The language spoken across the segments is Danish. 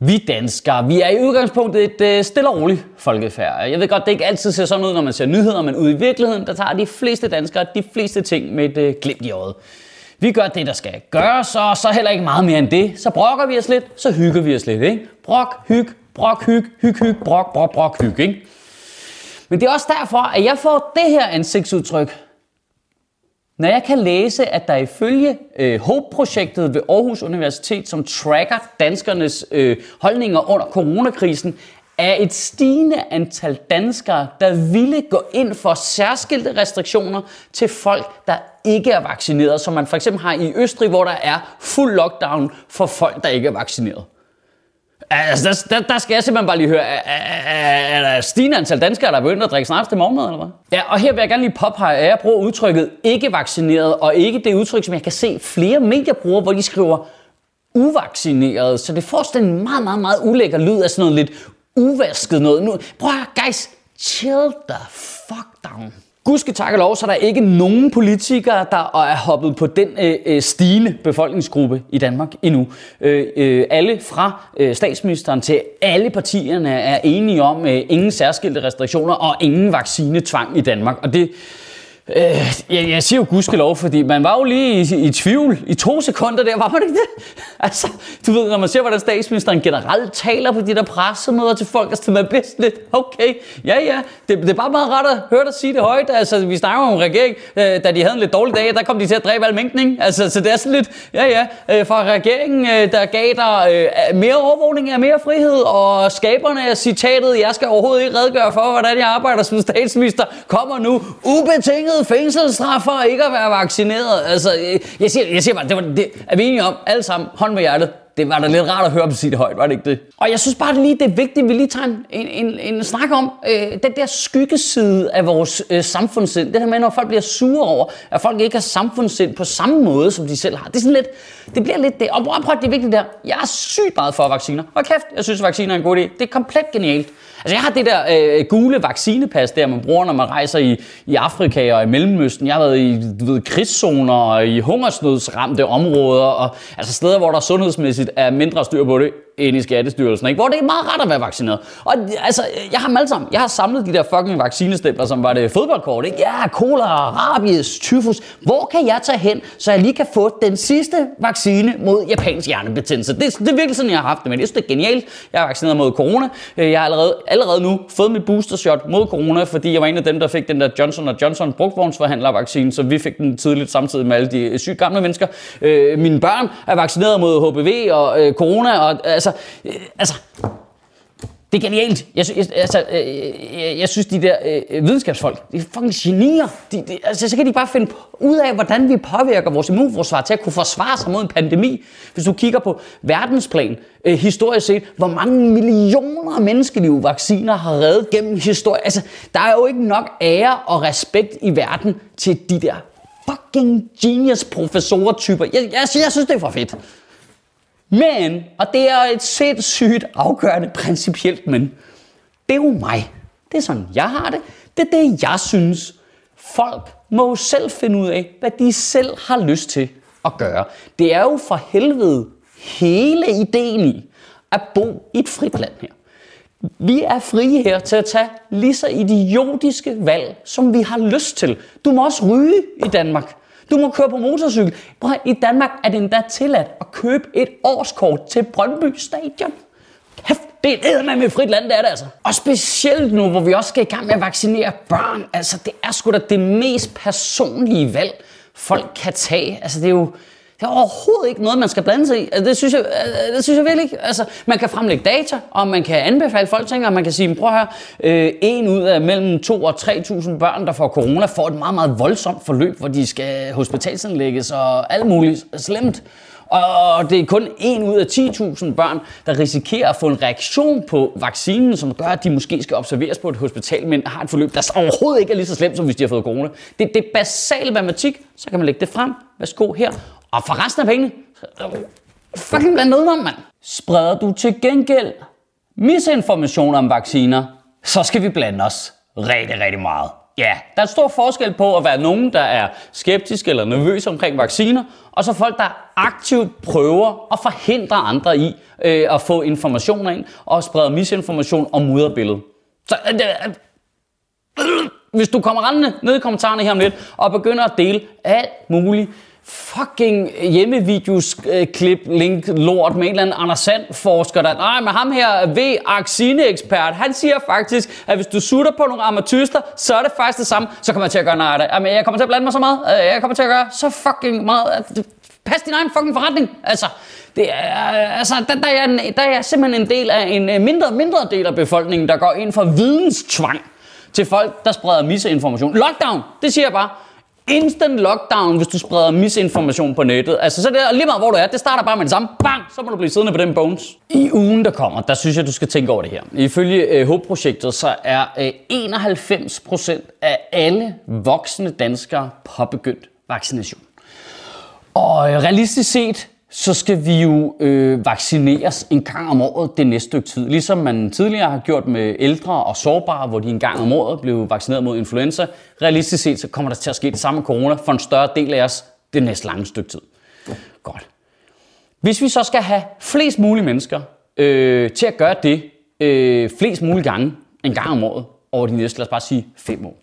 Vi danskere, vi er i udgangspunktet et øh, stille og roligt folkefærd. Jeg ved godt, det ikke altid ser sådan ud, når man ser nyheder, men ude i virkeligheden, der tager de fleste danskere de fleste ting med et øh, glimt i øjet. Vi gør det, der skal gøres, og så heller ikke meget mere end det. Så brokker vi os lidt, så hygger vi os lidt, ikke? Brok, hyg, brok, hyg, hyg, hyg, brok, brok, brok, hyg, ikke? Men det er også derfor, at jeg får det her ansigtsudtryk, når jeg kan læse, at der ifølge øh, HOPE-projektet ved Aarhus Universitet, som tracker danskernes øh, holdninger under coronakrisen, er et stigende antal danskere, der ville gå ind for særskilte restriktioner til folk, der ikke er vaccineret, som man for eksempel har i Østrig, hvor der er fuld lockdown for folk, der ikke er vaccineret. Altså, der, der, der skal jeg simpelthen bare lige høre, er, er, er, er der stigende antal danskere, der er begyndt at drikke snaps til morgenmad, eller hvad? Ja, og her vil jeg gerne lige påpege, at jeg bruger udtrykket ikke vaccineret, og ikke det udtryk, som jeg kan se flere medier bruger, hvor de skriver uvaccineret. Så det får sådan en meget, meget, meget ulækker lyd af sådan noget lidt uvasket noget. Nu, prøv at guys, chill the fuck down. Gudske tak og lov, så er der ikke nogen politikere, der er hoppet på den øh, øh, stigende befolkningsgruppe i Danmark endnu. Øh, øh, alle fra øh, statsministeren til alle partierne er enige om øh, ingen særskilte restriktioner og ingen vaccinetvang i Danmark. Og det, Øh, jeg, jeg siger jo gudskelov, fordi man var jo lige i, i tvivl i to sekunder der, var man ikke det? Altså, du ved, når man ser, hvordan statsministeren generelt taler på de der pressemøder til folk, altså man bliver lidt, okay, ja ja, det, det er bare meget rart at høre dig sige det højt. Altså, vi snakker om regering, øh, da de havde en lidt dårlig dag, der kom de til at dræbe al mængden, ikke? Altså, så det er sådan lidt, ja ja, øh, fra regeringen, øh, der gav dig øh, mere overvågning af mere frihed, og skaberne af citatet, jeg skal overhovedet ikke redegøre for, hvordan jeg arbejder som statsminister, kommer nu ubetinget fængselsstraf for ikke at være vaccineret. Altså, jeg siger, jeg siger bare, det, var, det er vi enige om, alle sammen, hånd med hjertet. Det var da lidt rart at høre dem sige det højt, var det ikke det? Og jeg synes bare det lige, det er vigtigt, at vi lige tager en, en, en, en snak om øh, den der skyggeside af vores øh, samfundssind. Det her med, når folk bliver sure over, at folk ikke har samfundssind på samme måde, som de selv har. Det er sådan lidt, det bliver lidt det. Og prøv, prøv, det er vigtigt der. Jeg er sygt meget for vacciner. Og kæft, jeg synes, vacciner er en god idé. Det er komplet genialt. Altså jeg har det der øh, gule vaccinepas der, man bruger, når man rejser i, i Afrika og i Mellemøsten. Jeg har været i du ved, krigszoner og i hungersnødsramte områder, og altså steder, hvor der sundhedsmæssigt er mindre styr på det, end i Skattestyrelsen, ikke? hvor det er meget rart at være vaccineret. Og altså, jeg har dem alle sammen. Jeg har samlet de der fucking vaccinestempler, som var det fodboldkort. Ikke? Ja, cola, rabies, tyfus. Hvor kan jeg tage hen, så jeg lige kan få den sidste vaccine mod japansk hjernebetændelse? Det, det er virkelig sådan, jeg har haft det, men jeg synes, det er genialt. Jeg er vaccineret mod corona. Øh, jeg har allerede, allerede nu fået mit boostershot mod corona, fordi jeg var en af dem, der fik den der Johnson Johnson brugtvognsforhandlervaccine, så vi fik den tidligt samtidig med alle de sygt gamle mennesker. Øh, mine børn er vaccineret mod HPV og øh, corona, og altså, Altså, øh, altså det er genialt. Jeg, sy- jeg, altså, øh, jeg, jeg synes, de der øh, videnskabsfolk, de er fucking genier. De, de, altså, så kan de bare finde ud af, hvordan vi påvirker vores immunforsvar til at kunne forsvare sig mod en pandemi. Hvis du kigger på verdensplan, øh, historisk set, hvor mange millioner af menneskeliv vacciner har reddet gennem historien. Altså, der er jo ikke nok ære og respekt i verden til de der fucking genius professorer-typer. Jeg, jeg, jeg synes, det er for fedt. Men, og det er et sindssygt afgørende principielt men, det er jo mig. Det er sådan, jeg har det. Det er det, jeg synes. Folk må jo selv finde ud af, hvad de selv har lyst til at gøre. Det er jo for helvede hele ideen i at bo i et frit land her. Vi er frie her til at tage lige så idiotiske valg, som vi har lyst til. Du må også ryge i Danmark. Du må køre på motorcykel. Prøv, I Danmark er det endda tilladt at købe et årskort til Brøndby Stadion. Kæft, det er med frit land, det er det altså. Og specielt nu, hvor vi også skal i gang med at vaccinere børn. Altså, det er sgu da det mest personlige valg, folk kan tage. Altså, det er jo... Det er overhovedet ikke noget, man skal blande sig i. Altså, Det synes jeg, øh, det synes jeg virkelig ikke. Altså, man kan fremlægge data, og man kan anbefale folk ting, og man kan sige, prøv at høre, øh, en ud af mellem 2 og 3.000 børn, der får corona, får et meget, meget voldsomt forløb, hvor de skal hospitalsindlægges og alt muligt slemt. Og det er kun 1 ud af 10.000 børn, der risikerer at få en reaktion på vaccinen, som gør, at de måske skal observeres på et hospital, men har et forløb, der overhovedet ikke er lige så slemt, som hvis de har fået corona. Det, det er basal matematik, så kan man lægge det frem. Værsgo her. Og for resten af pengene, fucking blandt noget om, mand. Spreder du til gengæld misinformation om vacciner, så skal vi blande os rigtig, rigtig meget. Ja, der er stor forskel på at være nogen, der er skeptisk eller nervøs omkring vacciner, og så folk, der aktivt prøver at forhindre andre i øh, at få informationer ind og sprede misinformation og mudderbilledet. Så øh, øh, hvis du kommer rendende ned i kommentarerne her om lidt og begynder at dele alt muligt fucking hjemmevideosklip øh, link lort med en eller anden Anders Sand forsker der. Nej, men ham her V ekspert, han siger faktisk, at hvis du sutter på nogle amatyster, så er det faktisk det samme. Så kommer jeg til at gøre nej af det. Jamen, jeg kommer til at blande mig så meget. Øh, jeg kommer til at gøre så fucking meget. Pas din egen fucking forretning. Altså, det er, altså der, der, er, der er simpelthen en del af en øh, mindre mindre del af befolkningen, der går ind for videnstvang til folk, der spreder misinformation. Lockdown, det siger jeg bare instant lockdown, hvis du spreder misinformation på nettet. Altså, så det er lige meget, hvor du er. Det starter bare med det samme. Bang! Så må du blive siddende på den bones. I ugen, der kommer, der synes jeg, du skal tænke over det her. Ifølge øh, HOPE-projektet, så er øh, 91% af alle voksne danskere påbegyndt vaccination. Og øh, realistisk set, så skal vi jo øh, vaccineres en gang om året det næste stykke tid. Ligesom man tidligere har gjort med ældre og sårbare, hvor de en gang om året blev vaccineret mod influenza. Realistisk set, så kommer der til at ske det samme med corona for en større del af os det næste lange stykke tid. Godt. Hvis vi så skal have flest mulige mennesker øh, til at gøre det øh, flest mulige gange en gang om året over de næste, lad os bare sige, fem år,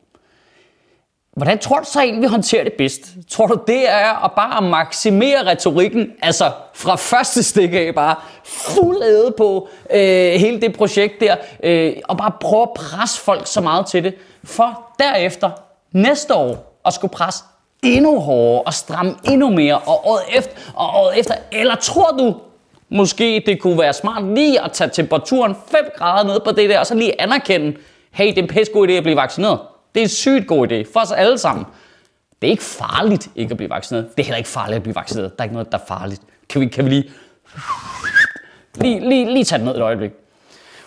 Hvordan tror du så egentlig, vi håndterer det bedst? Tror du, det er at bare maksimere retorikken, altså fra første stik af bare fuld æde på øh, hele det projekt der, øh, og bare prøve at presse folk så meget til det, for derefter næste år at skulle presse endnu hårdere og stramme endnu mere, og året efter, og året efter, eller tror du, måske det kunne være smart lige at tage temperaturen 5 grader ned på det der, og så lige anerkende, hey, det er en pæst god idé at blive vaccineret. Det er en sygt god idé for os alle sammen. Det er ikke farligt ikke at blive vaccineret. Det er heller ikke farligt at blive vaccineret. Der er ikke noget, der er farligt. Kan vi, kan vi lige, lige, lige, lige tage den ned et øjeblik.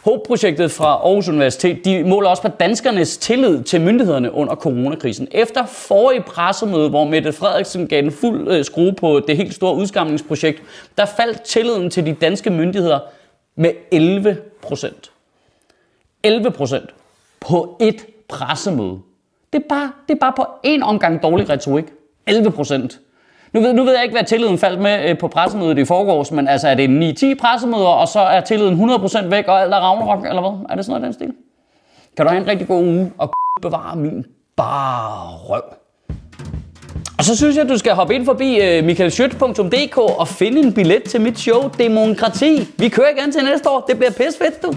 HOPE-projektet fra Aarhus Universitet de måler også på danskernes tillid til myndighederne under coronakrisen. Efter forrige pressemøde, hvor Mette Frederiksen gav en fuld øh, skrue på det helt store udskamningsprojekt, der faldt tilliden til de danske myndigheder med 11 procent. 11 procent på et pressemøde. Det er bare, det er bare på en omgang dårlig retorik. 11 procent. Nu ved, nu ved jeg ikke, hvad tilliden faldt med øh, på pressemødet i forgårs, men altså er det 9-10 pressemøder, og så er tilliden 100% væk, og alt er Ragnarok, eller hvad? Er det sådan noget den stil? Kan du have en rigtig god uge, og bevare min bare røv. Og så synes jeg, at du skal hoppe ind forbi øh, michaelschødt.dk og finde en billet til mit show Demokrati. Vi kører igen til næste år. Det bliver pissefedt, du.